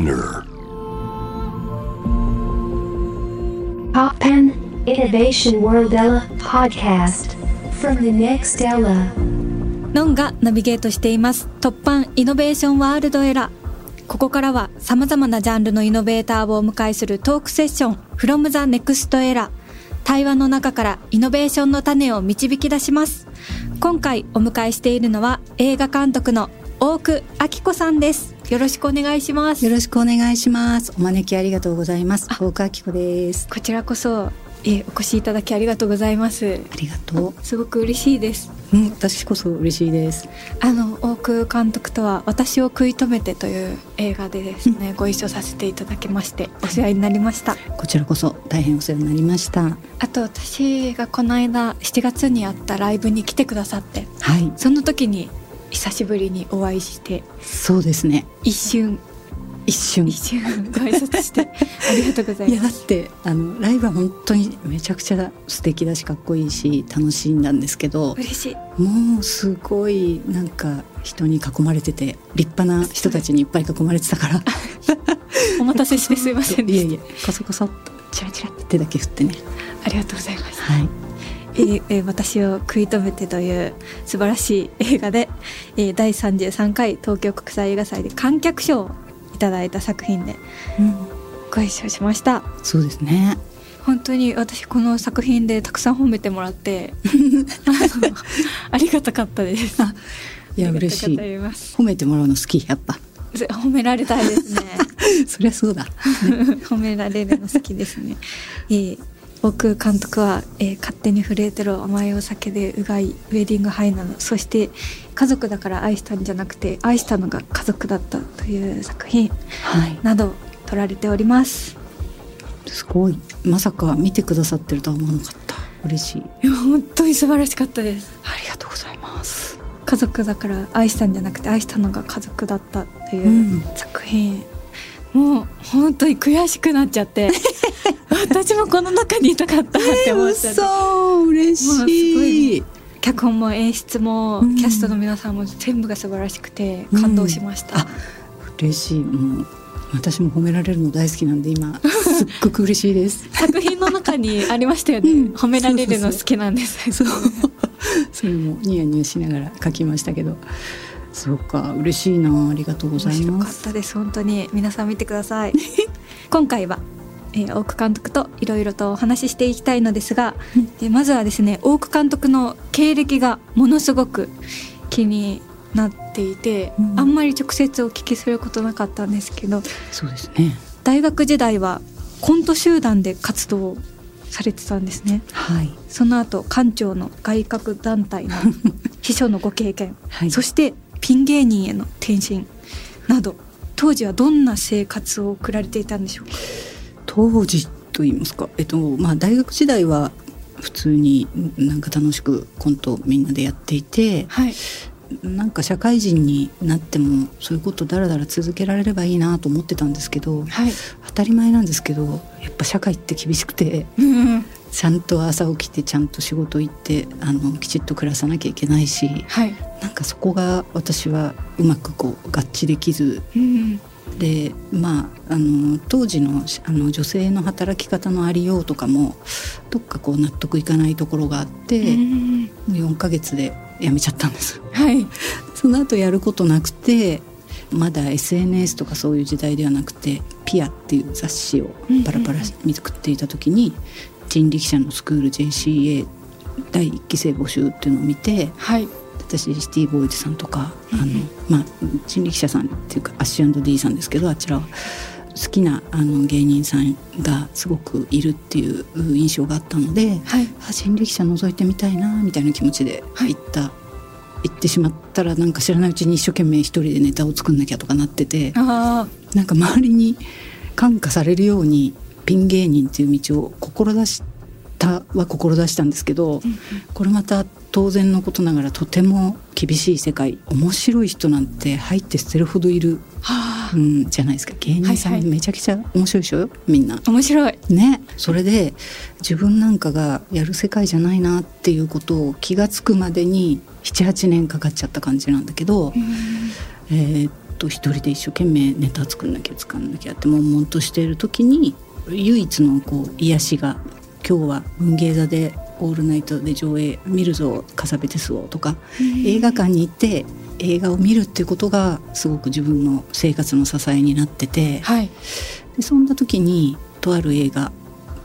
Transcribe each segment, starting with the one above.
Spinner. Poppen Innovation World Ella podcast from the next Ella. ノンがナビゲートしています。突版イノベーションワールドエラーここからは様々なジャンルのイノベーターをお迎えするトークセッション from the next era 対話の中からイノベーションの種を導き出します。今回お迎えしているのは映画監督の大久明子さんですよろしくお願いしますよろしくお願いします。お招きありがとうございます。大川明子です。こちらこそえお越しいただきありがとうございますありがとすごく嬉しいですう。うん、私こそ嬉しいです。あの大久監督とは「私を食い止めて」という映画でですね、ご一緒させていただきましてお世話になりましたこちらこそ大変お世話になりました。あと私がこの間7月にあったライブに来てくださってはい、その時に久しぶりにお会いして。そうですね。一瞬。一瞬。一瞬ご挨拶して。ありがとうございいやだますってあのライブは本当にめちゃくちゃ素敵だしかっこいいし楽しんだんですけど嬉しい。もうすごいなんか人に囲まれてて立派な人たちにいっぱい囲まれてたから。お待たせしてすいませんでした。いやいやコソコソっと。チラチラって。手だけ振ってね。ありがとうございます。はいえーえー私を食い止めてという素晴らしい映画で、えー第33回東京国際映画祭で観客賞をいただいた作品でご一緒しました。そうですね。本当に私この作品でたくさん褒めてもらって ありがたかったです。あいや嬉しい。褒めてもらうの好きやっぱ。ぜ褒められたいですね。そりゃそうだ。褒められるの好きですね。えー僕監督は、えー勝手に震えてる甘いお酒でうがいウェディングハイなの。そして家族だから愛したんじゃなくて愛したのが家族だったという作品。はい。など撮られております。すごい。まさか見てくださってるとは思わなかった。嬉しい。いや本当に素晴らしかったです。ありがとうございます。家族だから愛したんじゃなくて愛したのが家族だったといううん。作品、もう本当に悔しくなっちゃって 私もこの中にいたかったって思っちゃって、嘘嬉もうすごしい脚本も演出もうん。キャストの皆さんも全部が素晴らしくて感動しました、あ嬉しい。もう私も褒められるの大好きなんで今 すっごく嬉しいです。作品の中にありましたよね、うん。褒められるの好きなんです。そう。それもニヤニヤしながら書きましたけどそうか嬉しいな。ありがとうござ面白かっますたです。本当に皆さん見てください。今回は、えー大久監督といろいろとお話ししていきたいのですが、でまずはですね大久監督の経歴がものすごく気になっていて、うん。あんまり直接お聞きすることなかったんですけどそうですね。大学時代はコント集団で活動されてたんですね。はい。その後館長の外郭団体の秘書のご経験、はい。そしてピン芸人への転身など当時はどんな生活を送られていたんでしょうか？当時と言いますか、えっとまあ、大学時代は普通になんか楽しくコントをみんなでやっていてはい。なんか社会人になってもそういうことだらだら続けられればいいなと思ってたんですけどはい。当たり前なんですけどやっぱ社会って厳しくてうん。ちゃんと朝起きてちゃんと仕事行ってあのきちっと暮らさなきゃいけないしはいかそこが私はうまくこう合致できず。うんでまああの当時のあの女性の働き方のありようとかもどっかこう納得いかないところがあって、うんもう4ヶ月で辞めちゃったんです。はい。その後やることなくてまだ SNS とかそういう時代ではなくて「ピア」っていう雑誌をパラパラ見作っていた時に人力車のスクール JCA 第1期生募集っていうのを見てはい私シティボーイズさんとか、あのまあ人力車さんっていうかアッシュ &D さんですけどあちらは好きなあの芸人さんがすごくいるっていう印象があったので、はい。あ人力車覗いてみたいなみたいな気持ちで行った、行ってしまったらなんか知らないうちに一生懸命一人でネタを作んなきゃとかなっててあなんか周りに感化されるようにピン芸人っていう道を志したは志したんですけど、これまた当然のことながらとても厳しい世界面白い人なんて入って捨てるほどいる、あ。はうん、じゃないですか。芸人さはいはい。んめちゃくちゃ面白いでしょ？みんな。あ面白い。ね、それで自分なんかがやる世界じゃないなっていうことを気が付くまでに78年かかっちゃった感じなんだけど、えーっと一人で一生懸命ネタ作んなきゃ作んなきゃって悶々としている時に唯一のこう癒しが今日は文芸座でオールナイトで上映見るぞカサベテスをとか映画館に行って映画を見るっていうことがすごく自分の生活の支えになってて、はい。でそんな時にとある映画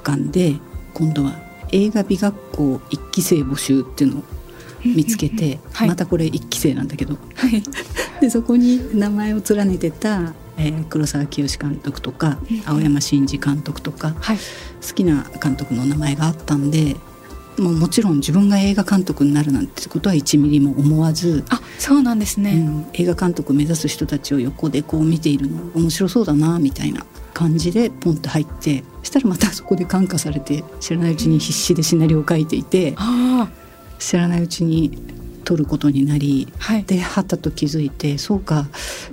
館で今度は映画美学校一期生募集っていうのを見つけて、はい。またこれ一期生なんだけど。はい。でそこに名前を連ねてた、えー黒沢清監督とか青山真司監督とかはい。好きな監督の名前があったんでもうもちろん自分が映画監督になるなんてことは1ミリも思わず、あそうなんですね、うん、映画監督を目指す人たちを横でこう見ているの面白そうだなみたいな感じでポンと入ってしたらまたそこで感化されて知らないうちに必死でシナリオを書いていてあ知らないうちに撮ることになりあはい。ではたと気づいてそうか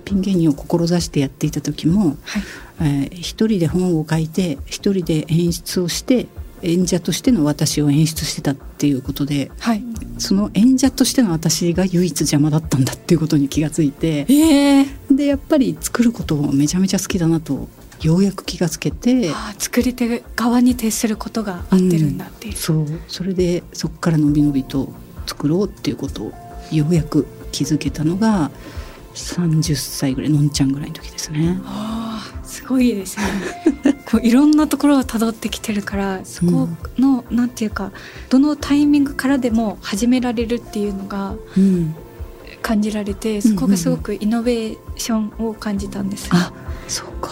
ピン芸人を志してやっていた時も、はい。えー一人で本を書いて一人で演出をして演者としての私を演出してたっていうことではい。その演者としての私が唯一邪魔だったんだっていうことに気がついてええでやっぱり作ることをめちゃめちゃ好きだなとようやく気がつけてああ作り手側に徹することが合ってるんだっていう、そう。それでそこからのびのびと作ろうっていうことをようやく気づけたのが30歳ぐらいのんちゃんぐらいの時ですね。ああすごいですね。こういろんなところを辿ってきてるからそこの、なんていうかどのタイミングからでも始められるっていうのがうん、感じられてそこがすごくイノベーションを感じたんです、あそうか。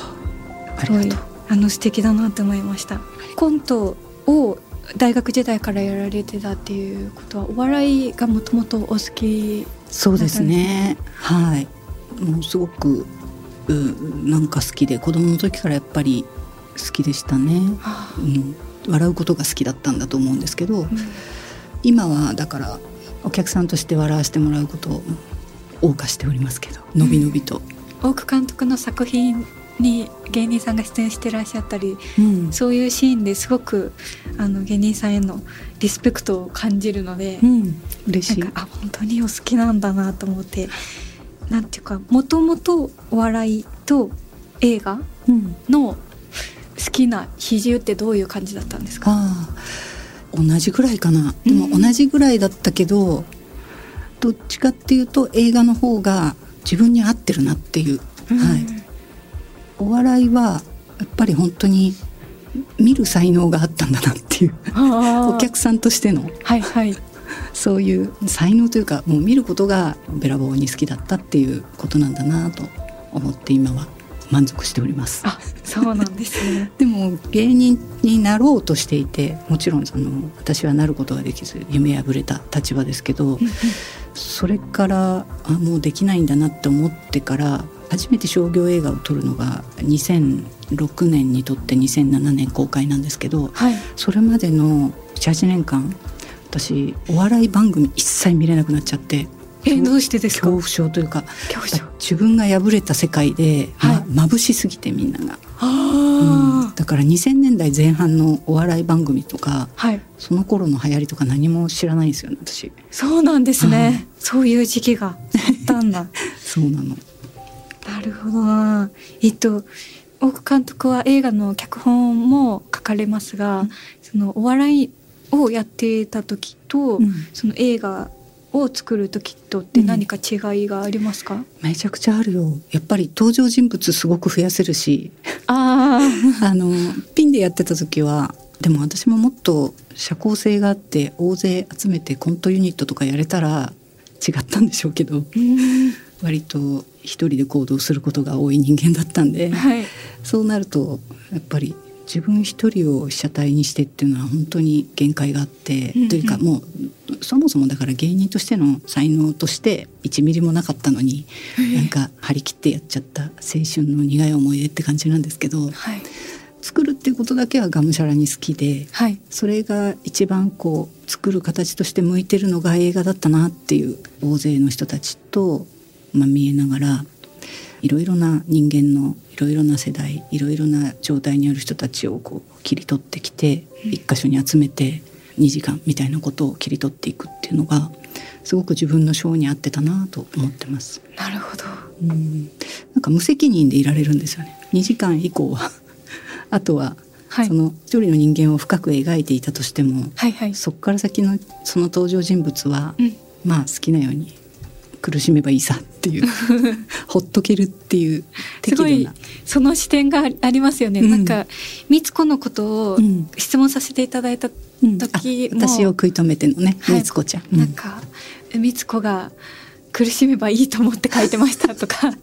ありがとう。あの素敵だなって思いました。コントを大学時代からやられてたっていうことはお笑いがもともとお好きそうですね。はい。もうすごくうなんか好きで子供の時からやっぱり好きでしたね、あうん、笑うことが好きだったんだと思うんですけど、うん。今はだからお客さんとして笑わせてもらうことを謳歌しておりますけどのびのびと、大久監督の作品に芸人さんが出演してらっしゃったりうん。そういうシーンですごくあの芸人さんへのリスペクトを感じるので、うん、嬉しい。なんかあ本当にお好きなんだなと思ってなんていうかもともとお笑いと映画うん、の好きな比重ってどういう感じだったんですか？ああ同じぐらいかな。でもうん。同じぐらいだったけど、どっちかっていうと映画の方が自分に合ってるなっていう、はい、お笑いはやっぱり本当に見る才能があったんだなっていうお客さんとしてのはいはい。そういう才能というかもう見ることがべらぼうに好きだったっていうことなんだなと思って今は満足しております。あそうなんですね。でも芸人になろうとしていてもちろんその私はなることができず夢破れた立場ですけどそれからあもうできないんだなって思ってから初めて商業映画を撮るのが2006年に撮って2007年公開なんですけどはい。それまでの78年間私お笑い番組一切見れなくなっちゃってえどうしてですか？恐怖症というか恐怖症。自分が破れた世界で、はい。ま、眩しすぎてみんなが。ああ、だから2000年代前半のお笑い番組とかはい。その頃の流行りとか何も知らないんですよね私。そうなんですね、はい。そういう時期があったんだ。そうなのなるほどな。えっと大久監督は映画の脚本も書かれますが、そのお笑いをやっていた時と、うん。その映画を作る時とって何か違いがありますか、めちゃくちゃあるよ。やっぱり登場人物すごく増やせるし。あ あのピンでやってた時はでも私ももっと社交性があって大勢集めてコントユニットとかやれたら違ったんでしょうけど割と一人で行動することが多い人間だったんで、はい。そうなるとやっぱり自分一人を被写体にしてっていうのは本当に限界があって、うんうん。というかもうそもそもだから芸人としての才能として1ミリもなかったのに、なんか張り切ってやっちゃった青春の苦い思い出って感じなんですけどはい。作るっていうことだけはがむしゃらに好きではい。それが一番こう作る形として向いてるのが映画だったなっていう大勢の人たちと、まあ、見えながらいろいろな人間のいろいろな世代いろいろな状態にある人たちをこう切り取ってきて一箇所に集めて2時間みたいなことを切り取っていくっていうのがすごく自分の性に合ってたなと思ってます。なるほど。うん、なんか無責任でいられるんですよね。2時間以降は。あとは、はい。その一人の人間を深く描いていたとしても、はいはい。そこから先のその登場人物は、うん。まあ好きなように苦しめばいいさっていう ほっとけるっていうすごい。その視点がありますよね、うん。なんかみつこのことをうん。質問させていただいたうん。時も、あ私を食い止めてのね、はい。みつこちゃん。うん。なんかみつこが苦しめばいいと思って書いてましたとか なんか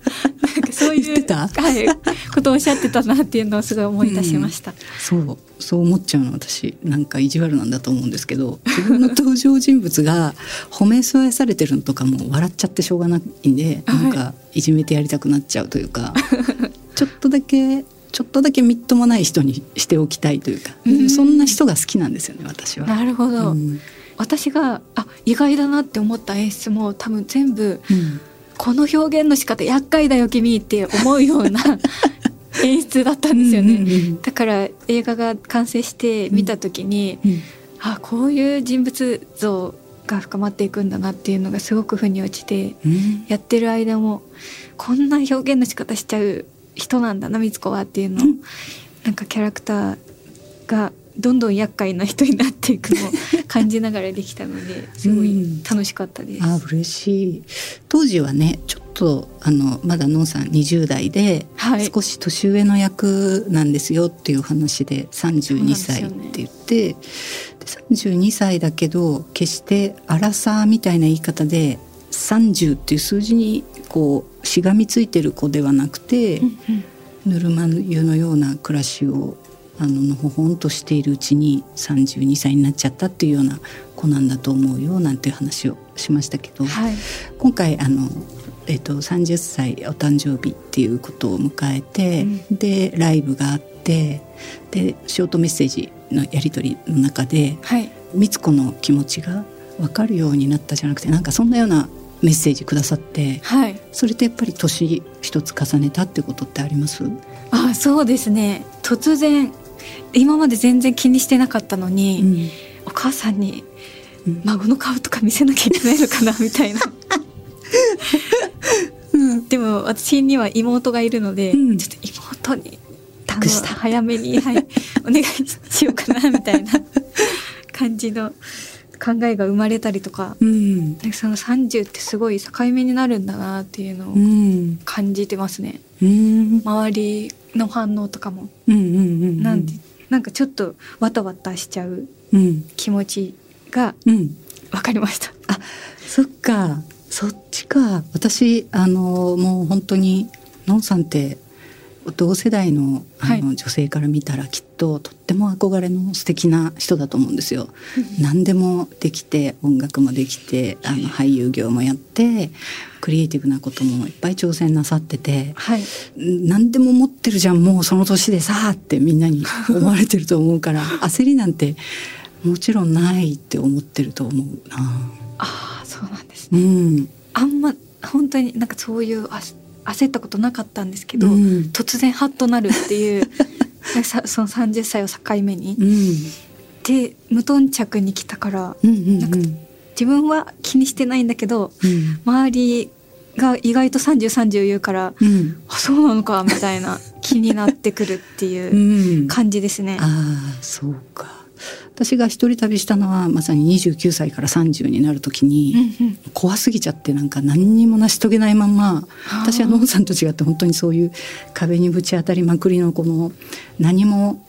そういう言ってた？はい、ことをおっしゃってたなっていうのをすごい思い出しました、そうそう思っちゃうの私なんか意地悪なんだと思うんですけど自分の登場人物が褒め添えされてるのとかも笑っちゃってしょうがないんではい。なんかいじめてやりたくなっちゃうというか ちょっとだけちょっとだけみっともない人にしておきたいというかうん。そんな人が好きなんですよね私は。なるほど、うん私があ意外だなって思った演出も多分全部うん。この表現の仕方厄介だよ君って思うような 演出だったんですよね、うんうんうんだから映画が完成して見た時に、うん。あこういう人物像が深まっていくんだなっていうのがすごく腑に落ちてうん。やってる間もこんな表現の仕方しちゃう人なんだなみつこはっていうのを、うん。なんかキャラクターがどんどん厄介な人になっていくのを感じながらできたので すごい楽しかったです。あ嬉しい。当時はねちょっとあのまだのんさん20代で、はい。少し年上の役なんですよっていう話で32歳って言ってで、32歳だけど決してアラサーみたいな言い方で30っていう数字にこうしがみついてる子ではなくて、うんうん。ぬるま湯のような暮らしをあののほほんとしているうちに32歳になっちゃったっていうような子なんだと思うよなんていう話をしましたけど、はい。今回あの、えっと30歳お誕生日っていうことを迎えて、でライブがあってでショートメッセージのやり取りの中ではい。美津子の気持ちが分かるようになったじゃなくてなんかそんなようなメッセージくださってはい。それってやっぱり年一つ重ねたってことってあります？あそうですね。突然今まで全然気にしてなかったのに、うん。お母さんにうん。孫の顔とか見せなきゃいけないのかな みたいな。でも私には妹がいるので、うん。ちょっと妹に託した。早めに、はい、お願いしようかなみたいな。感じの考えが生まれたりとか。うん。なんかその30ってすごい境目になるんだなっていうのをうん。感じてますね。うん。周りの反応とかも、うんうんうんなんでなんかちょっとわたわたしちゃううん。気持ちがうん。分かりました。あそっか。そっちか。私あのもう本当にのんさんって同世代のあの、はい女性から見たらきっととっても憧れの素敵な人だと思うんですよ。何でもできて音楽もできてあの俳優業もやってクリエイティブなこともいっぱい挑戦なさっててはい、何でも持ってるじゃんもうその年でさーってみんなに思われてると思うから 焦りなんてもちろんないって思ってると思うな。ああそうなんですね。うんあんま本当になんかそういうあ焦ったことなかったんですけど、うん。突然ハッとなるっていう さその30歳を境目に、うん。で無頓着に来たからうんうんなんか自分は気にしてないんだけどうん。周りが意外と3030言うからうん。あそうなのかみたいな気になってくるっていううん。感じですね。ああそうか私が一人旅したのはまさに29歳から30になる時に、うんうん。怖すぎちゃってなんか何にも成し遂げないまま私はノンさんと違って本当にそういう壁にぶち当たりまくりのこの何も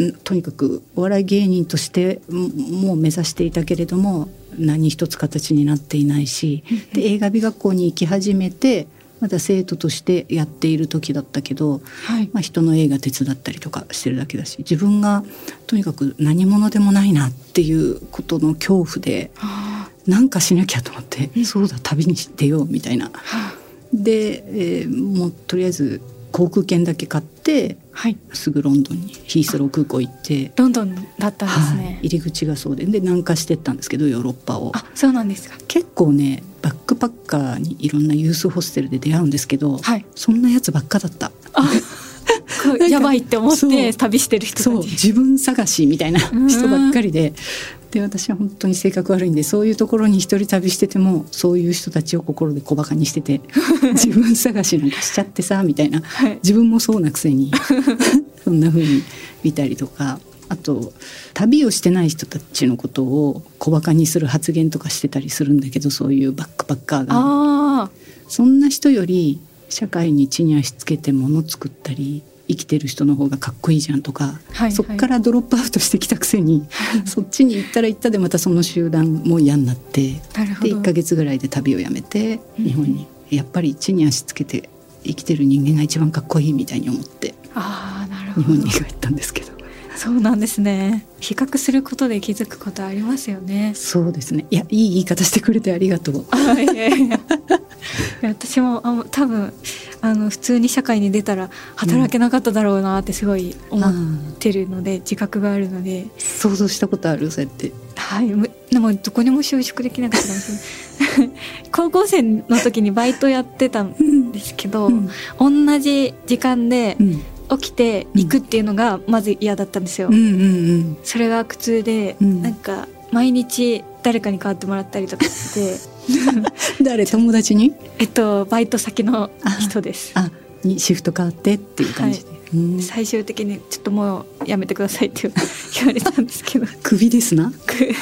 んとにかくお笑い芸人としてももう目指していたけれども何一つ形になっていないしで映画美学校に行き始めてまだ生徒としてやっている時だったけど、はいまあ、人の映画手伝ったりとかしてるだけだし自分がとにかく何者でもないなっていうことの恐怖であなんかしなきゃと思って、うんそうだ旅に出ようみたいな。で、えーもうとりあえず航空券だけ買ってはいすぐロンドンにヒースロー空港行って。ロンドンだったんですはいね。入り口がそうでで南下してったんですけどヨーロッパをあそうなんですか。結構ねバックパッカーにいろんなユースホステルで出会うんですけど、はい。そんなやつばっかだった。やばいって思って旅してる人たち。そう。自分探しみたいな人ばっかりで、で私は本当に性格悪いんでそういうところに一人旅しててもそういう人たちを心で小バカにしてて 自分探しなんかしちゃってさみたいな。はい。自分もそうなくせに。そんな風に見たりとかあと旅をしてない人たちのことを小バカにする発言とかしてたりするんだけどそういうバックパッカーが。あそんな人より社会に地に足つけて物作ったり生きてる人の方がかっこいいじゃんとか、はいそっからドロップアウトしてきたくせに そっちに行ったら行ったでまたその集団も嫌になってであなるほど。1ヶ月ぐらいで旅をやめてうん。日本に。やっぱり地に足つけて生きてる人間が一番かっこいいみたいに思ってああなるほど。日本に帰ったんですけどそうなんですね。比較することで気づくことありますよね。そうですね。いやいい言い方してくれてありがとう。私もあ多分あの普通に社会に出たら働けなかっただろうなってすごい思ってるので、自覚があるので、想像したことあるそうやって。はい、むでもどこにも就職できなかったかもしれない。高校生の時にバイトやってたんですけど、うん。同じ時間でうん起きて行くっていうのがまず嫌だったんですよ、うんうんそれが苦痛で、うん。なんか毎日誰かに代わってもらったりとかして。う ん誰？友達に？えっとバイト先の人です。あにシフト変わってっていう感じで、うん。最終的にちょっともうやめてくださいって言われたんですけど。クビですな、く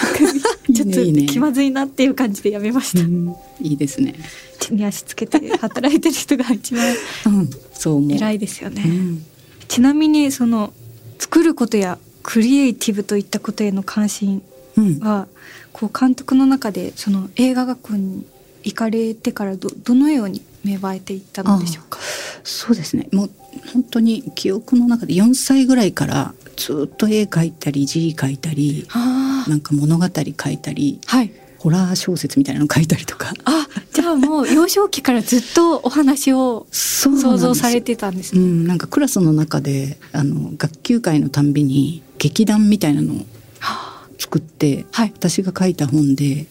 ちょっと気まずいなっていう感じでやめました、うん。いいですね。手に足つけて働いてる人が一番うん。そう。偉いですよね、うんちなみにその作ることやクリエイティブといったことへの関心うん。はこう監督の中でその映画学校に行かれてからどどのように芽生えていったのでしょうか？そうですね。もう本当に記憶の中で4歳ぐらいからずっと絵描いたり字描いたりあなんか物語書いたりはいホラー小説みたいなの書いたりとか。あじゃあもう幼少期からずっとお話を想像されてたんですね、うん、なんかクラスの中であの学級会のたんびに劇団みたいなのをは作って、はい。私が書いた本で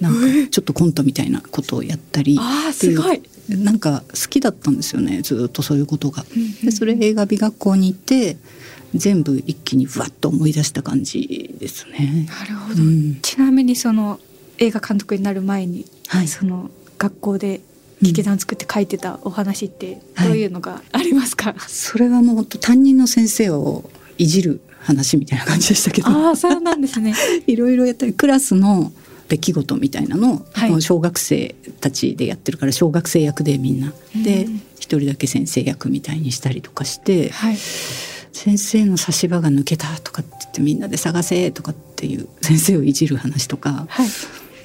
なんかちょっとコントみたいなことをやったりっていうすごい、なんか好きだったんですよねずっとそういうことが。うんうん。でそれ映画美学校に行って全部一気にふわっと思い出した感じですね。なるほど、うん。ちなみにその映画監督になる前に、はい。その学校で劇団作って書いてたお話ってどういうのがありますか、それはもう本当担任の先生をいじる話みたいな感じでしたけど。ああそうなんですね。いろいろやったりクラスの出来事みたい。なのを、はい小学生たちでやってるから小学生役でみんな。でうん。一人だけ先生役みたいにしたりとかしてはい。先生の差し歯が抜けたとかって言ってみんなで探せとかっていう先生をいじる話とかはい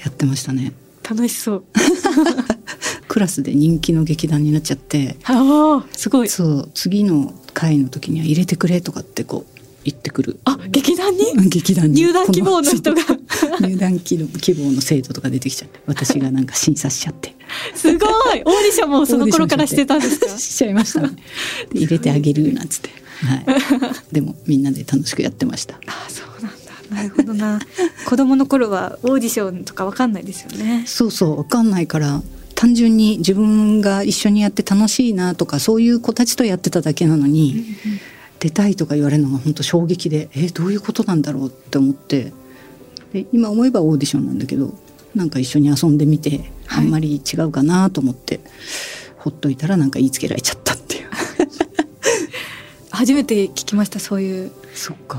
やってましたね。楽しそう。クラスで人気の劇団になっちゃって。ああすごい。そう次の回の時には入れてくれとかってこう言ってくる。あ劇団に？劇団に。入団希望の人が。入団希望希望の生徒とか出てきちゃって。私がなんか審査しちゃって。すごい。オーディションもその頃からしてたんですか？しちゃいましたね。で入れてあげるなんつって。はい。でもみんなで楽しくやってました。ああそうなんだなるほどな。子供の頃はオーディションとかわかんないですよね。そうそうわかんないから単純に自分が一緒にやって楽しいなとかそういう子たちとやってただけなのに、出たいとか言われるのが本当衝撃でえどういうことなんだろうって思って。で今思えばオーディションなんだけどなんか一緒に遊んでみてはい。あんまり違うかなと思って、ほっといたらなんか言いつけられちゃったっていう。初めて聞きましたそういう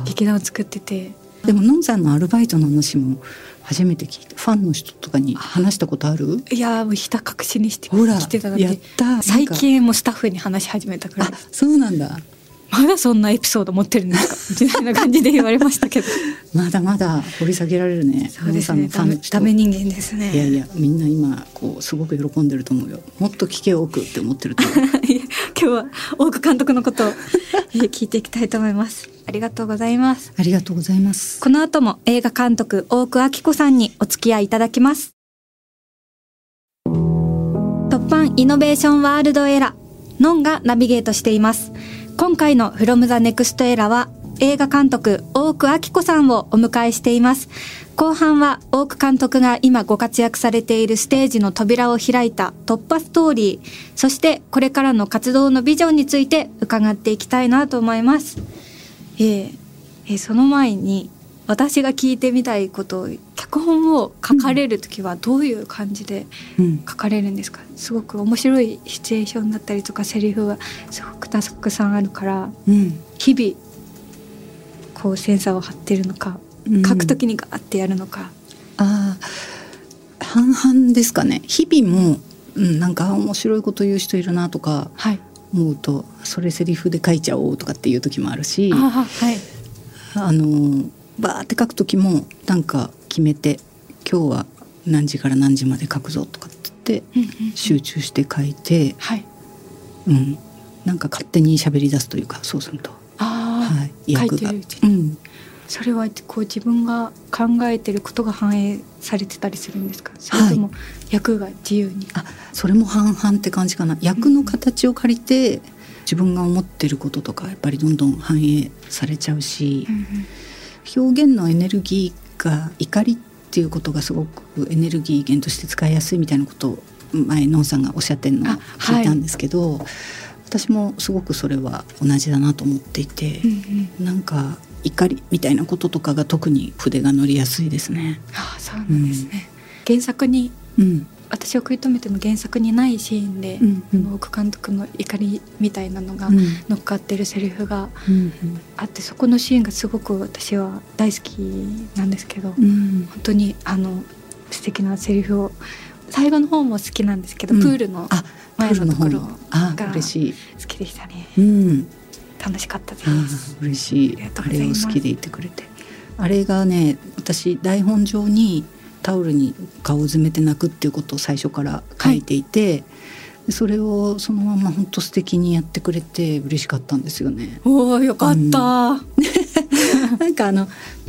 劇団を作っててでものんさんのアルバイトの話も初めて聞いたファンの人とかに話したことある？いやーもうひた隠しにしてほら来てたのでやった最近もスタッフに話し始めたくらいあそうなんだまだそんなエピソード持ってるんですか？みたいな感じで言われましたけど。まだまだ掘り下げられるね。そうですのねダメ人。ダメ人間ですね。いやいやみんな今こうすごく喜んでると思うよ。もっと聞け多くって思ってると思う。今日は大久監督のことをえー聞いていきたいと思います。ありがとうございます。ありがとうございます。この後も映画監督大久明子さんにお付き合いいただきます。突版イノベーションワールドエラノンがナビゲートしています今回の From the Next Era は映画監督大久明子さんをお迎えしています。後半は大久監督が今ご活躍されているステージの扉を開いた突破ストーリーそしてこれからの活動のビジョンについて伺っていきたいなと思います。えーえーその前に私が聞いてみたいことを脚本を書かれる時はどういう感じでうん。書かれるんですか？すごく面白いシチュエーションだったりとかセリフがすごくたくさんあるからうん。日々こうセンサーを張ってるのかうん。書く時にガーってやるのか、ああ半々ですかね。日々も、うん、なんかあ面白いこと言う人いるなとかはい。思うとそれセリフで書いちゃおうとかっていう時もあるしあはい。あのバーって書く時もなんか決めて今日は何時から何時まで書くぞとかって言って集中して書いて、はい。うん、なんか勝手に喋り出すというかそうすると、ああ、はい、書い役がてるうちに。うん、それはこう自分が考えてることが反映されてたりするんですか？それとも役が自由に、あそれも半々って感じかな。役の形を借りて自分が思ってることとかやっぱりどんどん反映されちゃうしうんうん表現のエネルギーが怒りっていうことがすごくエネルギー源として使いやすいみたいなことを前のんさんがおっしゃってるのを聞いたんですけど、私もすごくそれは同じだなと思っていてうんう、ん。なんか怒りみたいなこととかが特に筆が乗りやすいですね。ああそうなんですね、原作にうん私を食い止めての原作にないシーンで、うんうん。奥監督の怒りみたいなのがうん。乗っかってるセリフがうんあってそこのシーンがすごく私は大好きなんですけど、うん。本当にあの素敵なセリフを最後の方も好きなんですけど、うん。プールのあプー前ルのところが嬉しい。好きでしたね。うん。楽しかったであすー嬉しい。あれを好きでいてくれて。あれがね私台本上にタオルに顔を詰めて泣くっていうことを最初から書いていて、でそれをそのまま本当素敵にやってくれて嬉しかったんですよね。おおよかった、なんかあの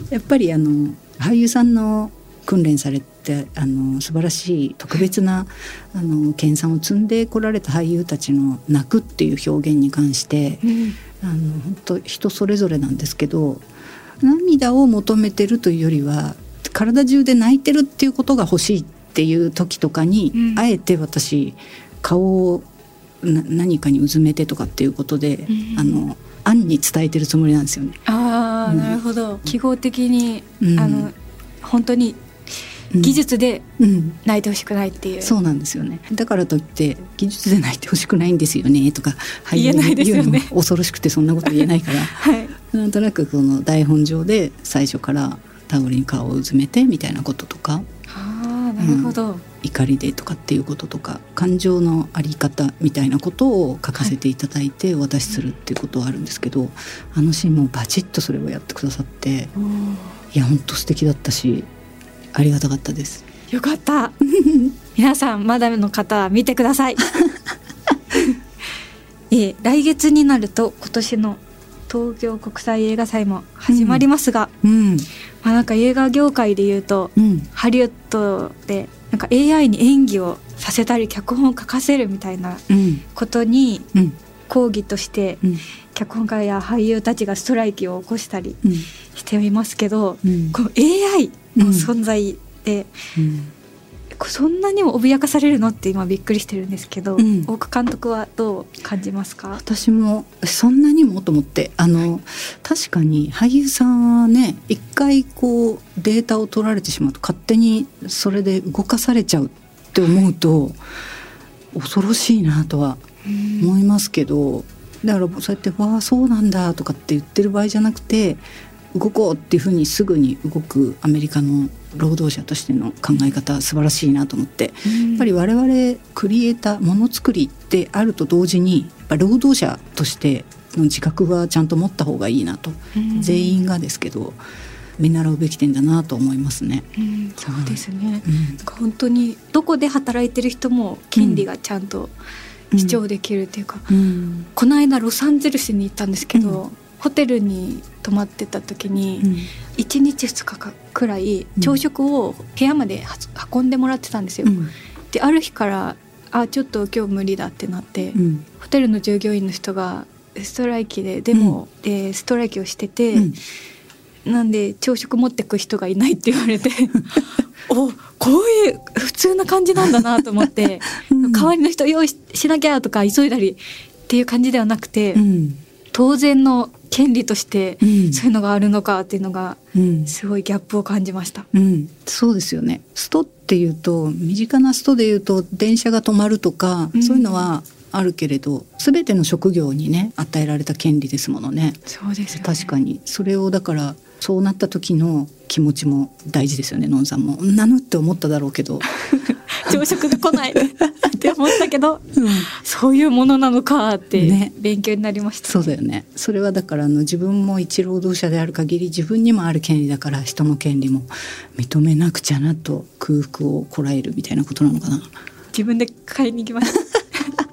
やっぱりあの俳優さんの訓練されてあの素晴らしい特別な、あの研鑽を積んでこられた俳優たちの泣くっていう表現に関してうん。あの本当人それぞれなんですけど涙を求めてるというよりは体中で泣いてるっていうことが欲しいっていう時とかに、うん。あえて私顔をな何かにうずめてとかっていうことで、うんあの暗に伝えてるつもりなんですよね。ああ、うん。なるほど。記号的に、うん。あの本当にうん。技術でうん。泣いてほしくないっていう、そうなんですよね。だからといって技術で泣いてほしくないんですよねとか言えないですよね。恐ろしくてそんなこと言えないから。はい。なんとなくこの台本上で最初からタオルに顔をうずめてみたいなこととか。ああなるほど、怒りでとかっていうこととか感情のあり方みたいなことを書かせていただいてお渡しするっていうことはあるんですけど、あのシーンもバチッとそれをやってくださっていや本当素敵だったしありがたかったです。よかった。皆さんまだの方は見てください。えー来月になると今年の東京国際映画祭も始まりますが、うん、まあなんか映画業界で言うとうん、ハリウッドでなんか AI に演技をさせたり脚本を書かせるみたいなうん、ことにうん、抗議としてうん、脚本家や俳優たちがストライキを起こしたりうん、していますけど、うん、この AI の存在で、うん。こそんなにも脅かされるのって今びっくりしてるんですけど、うん。大久監督はどう感じますか？私もそんなにもと思ってあの確かに俳優さんはね一回こうデータを取られてしまうと勝手にそれで動かされちゃうって思うと恐ろしいなとは思いますけどだからそうやって「わあそうなんだ」とかって言ってる場合じゃなくて動こうっていうふうにすぐに動くアメリカの労働者としての考え方素晴らしいなと思ってやっぱり我々クリエイターものづくりであると同時にやっぱ労働者としての自覚はちゃんと持った方がいいなと、うん。全員がですけど見習うべき点だなと思いますね。うん。そうですね、うん。なんか本当にどこで働いてる人も権利がちゃんと主張できるっていうか、うん。この間ロサンゼルスに行ったんですけど、うホテルに泊まってた時に、うん。1日2日かくらいうん。朝食を部屋までは運んでもらってたんですよ。うん。である日からあちょっと今日無理だってなって、うん。ホテルの従業員の人がストライキでデモでストライキをしてて、うん。なんで朝食持ってく人がいないって言われて おこういう普通な感じなんだなと思って、うん。代わりの人用意ししなきゃとか急いだりっていう感じではなくて、うん。当然の権利としてうんそういうのがあるのかっていうのがうんすごいギャップを感じました。うん、そうですよね。ストっていうと身近なストでいうと電車が止まるとか、うんそういうのはあるけれど全ての職業にね与えられた権利ですものね。そうですよね。確かにそれをだからそうなった時の気持ちも大事ですよねのんさんも。なのって思っただろうけど、朝食が来ない って思ったけど、うんそういうものなのかってね勉強になりました。そうだよねそれはだからあの自分も一労働者である限り自分にもある権利だから人の権利も認めなくちゃなと空腹をこらえるみたいなことなのかな。自分で買いに行きました。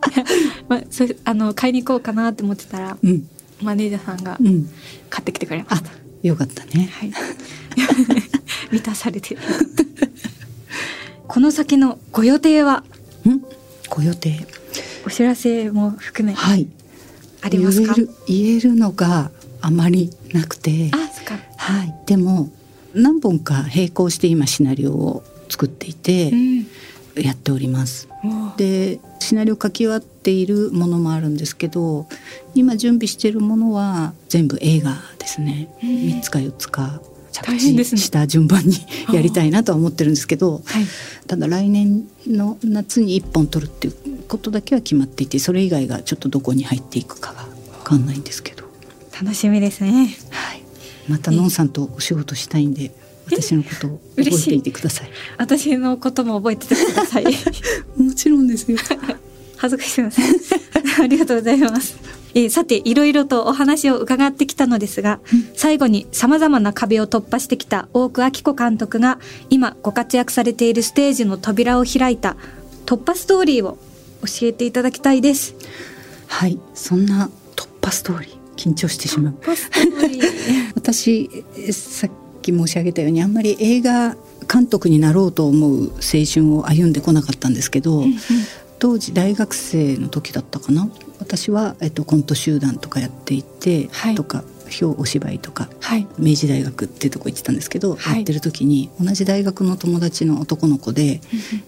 まあ、それあの買いに行こうかなって思ってたら、うんマネージャーさんがうん、買ってきてくれましあた。よかったね。はい。満たされてる。この先のご予定は？ん？ご予定お知らせも含めはいありますか？言える言えるのがあまりなくてあ、そっか。はいでも何本か並行して今シナリオを作っていてうん。やっております。でシナリオ書き終わっているものもあるんですけど今準備しているものは全部映画ですね、うん。3つか4つか着大変ですね。地した順番に やりたいなとは思ってるんですけど、はい。ただ来年の夏に1本取るっていうことだけは決まっていてそれ以外がちょっとどこに入っていくかが分かんないんですけど、楽しみですね。はい、またのんさんとお仕事したいんで私のことを覚え嬉しいていてください。私のことも覚えててください。もちろんですよ。恥ずかしいません。ありがとうございます。えーさていろいろとお話を伺ってきたのですが、最後に様々な壁を突破してきた大久明子監督が今ご活躍されているステージの扉を開いた突破ストーリーを教えていただきたいです。はい、そんな突破ストーリー緊張してしまう。突破ストーリー。私えさっき申し上げたようにあんまり映画監督になろうと思う青春を歩んでこなかったんですけど、当時大学生の時だったかな。私は、えっと、コント集団とかやっていて、はい。とか表お芝居とかはい。明治大学っていうとこ行ってたんですけど、はい。やってる時に同じ大学の友達の男の子で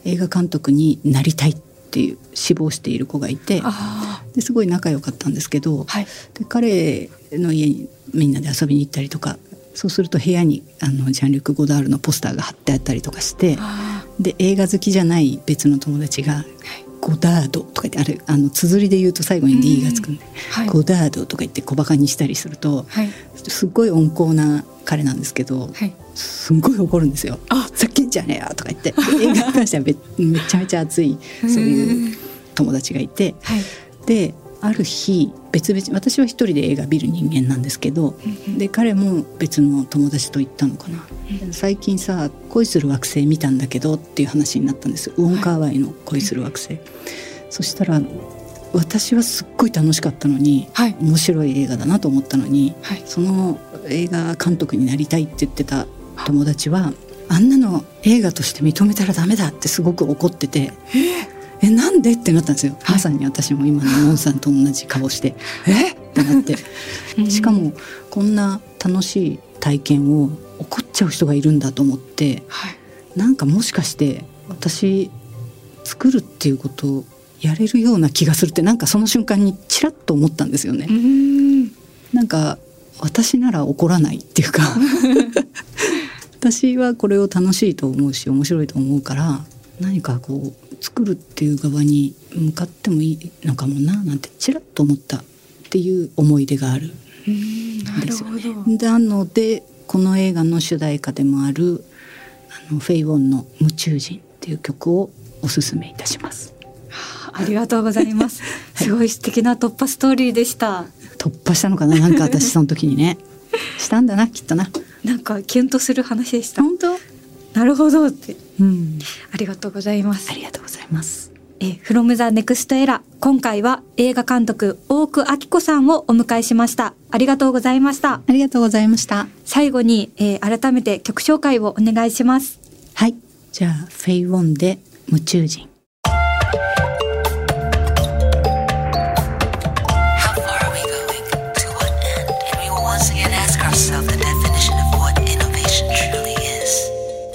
映画監督になりたいっていう志望している子がいてあですごい仲良かったんですけど。で彼の家にみんなで遊びに行ったりとかそうすると部屋にあのジャンリュック・ゴダールのポスターが貼ってあったりとかしてあで映画好きじゃない別の友達が「ゴダード」とか言ってあれあの綴りで言うと最後に D がつくんでーはい。ゴダード」とか言って小バカにしたりするとはい。すっごい温厚な彼なんですけどはい。すんごい怒るんですよ。あふざけんじゃねえよとか言ってで映画に関してはめめちゃめちゃ熱いそういう友達がいてはい。である日別々私は一人で映画見る人間なんですけどで彼も別の友達と行ったのかな、最近さ「恋する惑星」見たんだけどっていう話になったんです。ウォン・カーワイの「恋する惑星」そしたら私はすっごい楽しかったのに、はい。面白い映画だなと思ったのに、はい。その映画監督になりたいって言ってた友達はあんなの映画として認めたらダメだってすごく怒ってて。えなんで？ってなったんですよ、まさに私も今のモンさんと同じ顔して「え？っ!」ってなって しかもこんな楽しい体験を怒っちゃう人がいるんだと思ってはい。なんかもしかして私作るっていうことをやれるような気がするってなんかその瞬間にちらっと思ったんですよね。うん。なんか私なら怒らないっていうか 私はこれを楽しいと思うし面白いと思うから何かこう作るっていう側に向かってもいいのかもななんてちらっと思ったっていう思い出があるうんですよほど。ね。なのでこの映画の主題歌でもあるあのフェイ・ウォンの「夢中人」っていう曲をおすすめいたします。ありがとうございます。すごい素敵な突破ストーリーでした。突破したのかな？なんか私その時にねしたんだなきっとな。なんかキュンとする話でした。本当？なるほどって。うんありがとうございますあ。りがとうございます。えー、from the next era 今回は映画監督大久明子さんをお迎えしました。ありがとうございました。ありがとうございました。最後に、えー改めて曲紹介をお願いします。はい。じゃあ、フェイ・ウォンで夢中人。